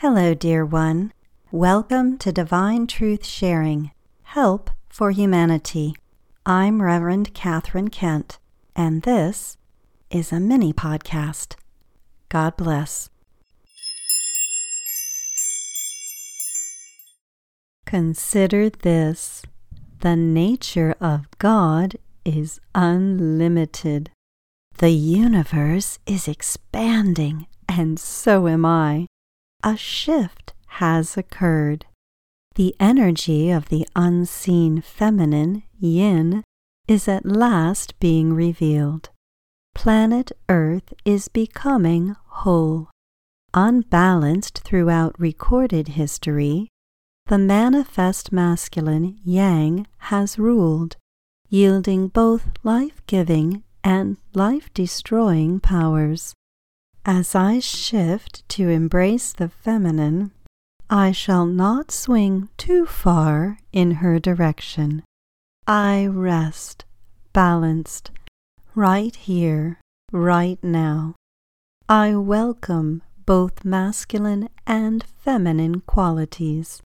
Hello, dear one. Welcome to Divine Truth Sharing Help for Humanity. I'm Reverend Catherine Kent, and this is a mini podcast. God bless. Consider this the nature of God is unlimited. The universe is expanding, and so am I a shift has occurred. The energy of the unseen feminine, yin, is at last being revealed. Planet Earth is becoming whole. Unbalanced throughout recorded history, the manifest masculine yang has ruled, yielding both life giving and life destroying powers. As I shift to embrace the feminine, I shall not swing too far in her direction. I rest, balanced, right here, right now. I welcome both masculine and feminine qualities,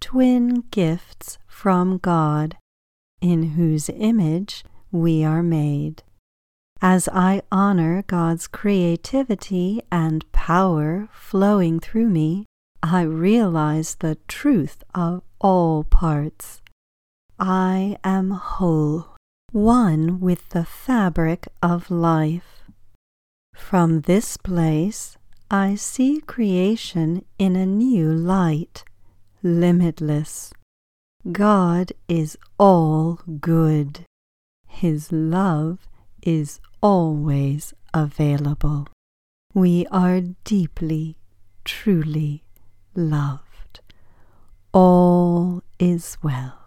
twin gifts from God, in whose image we are made. As I honor God's creativity and power flowing through me, I realize the truth of all parts. I am whole, one with the fabric of life. From this place, I see creation in a new light, limitless. God is all good. His love is always available. We are deeply, truly loved. All is well.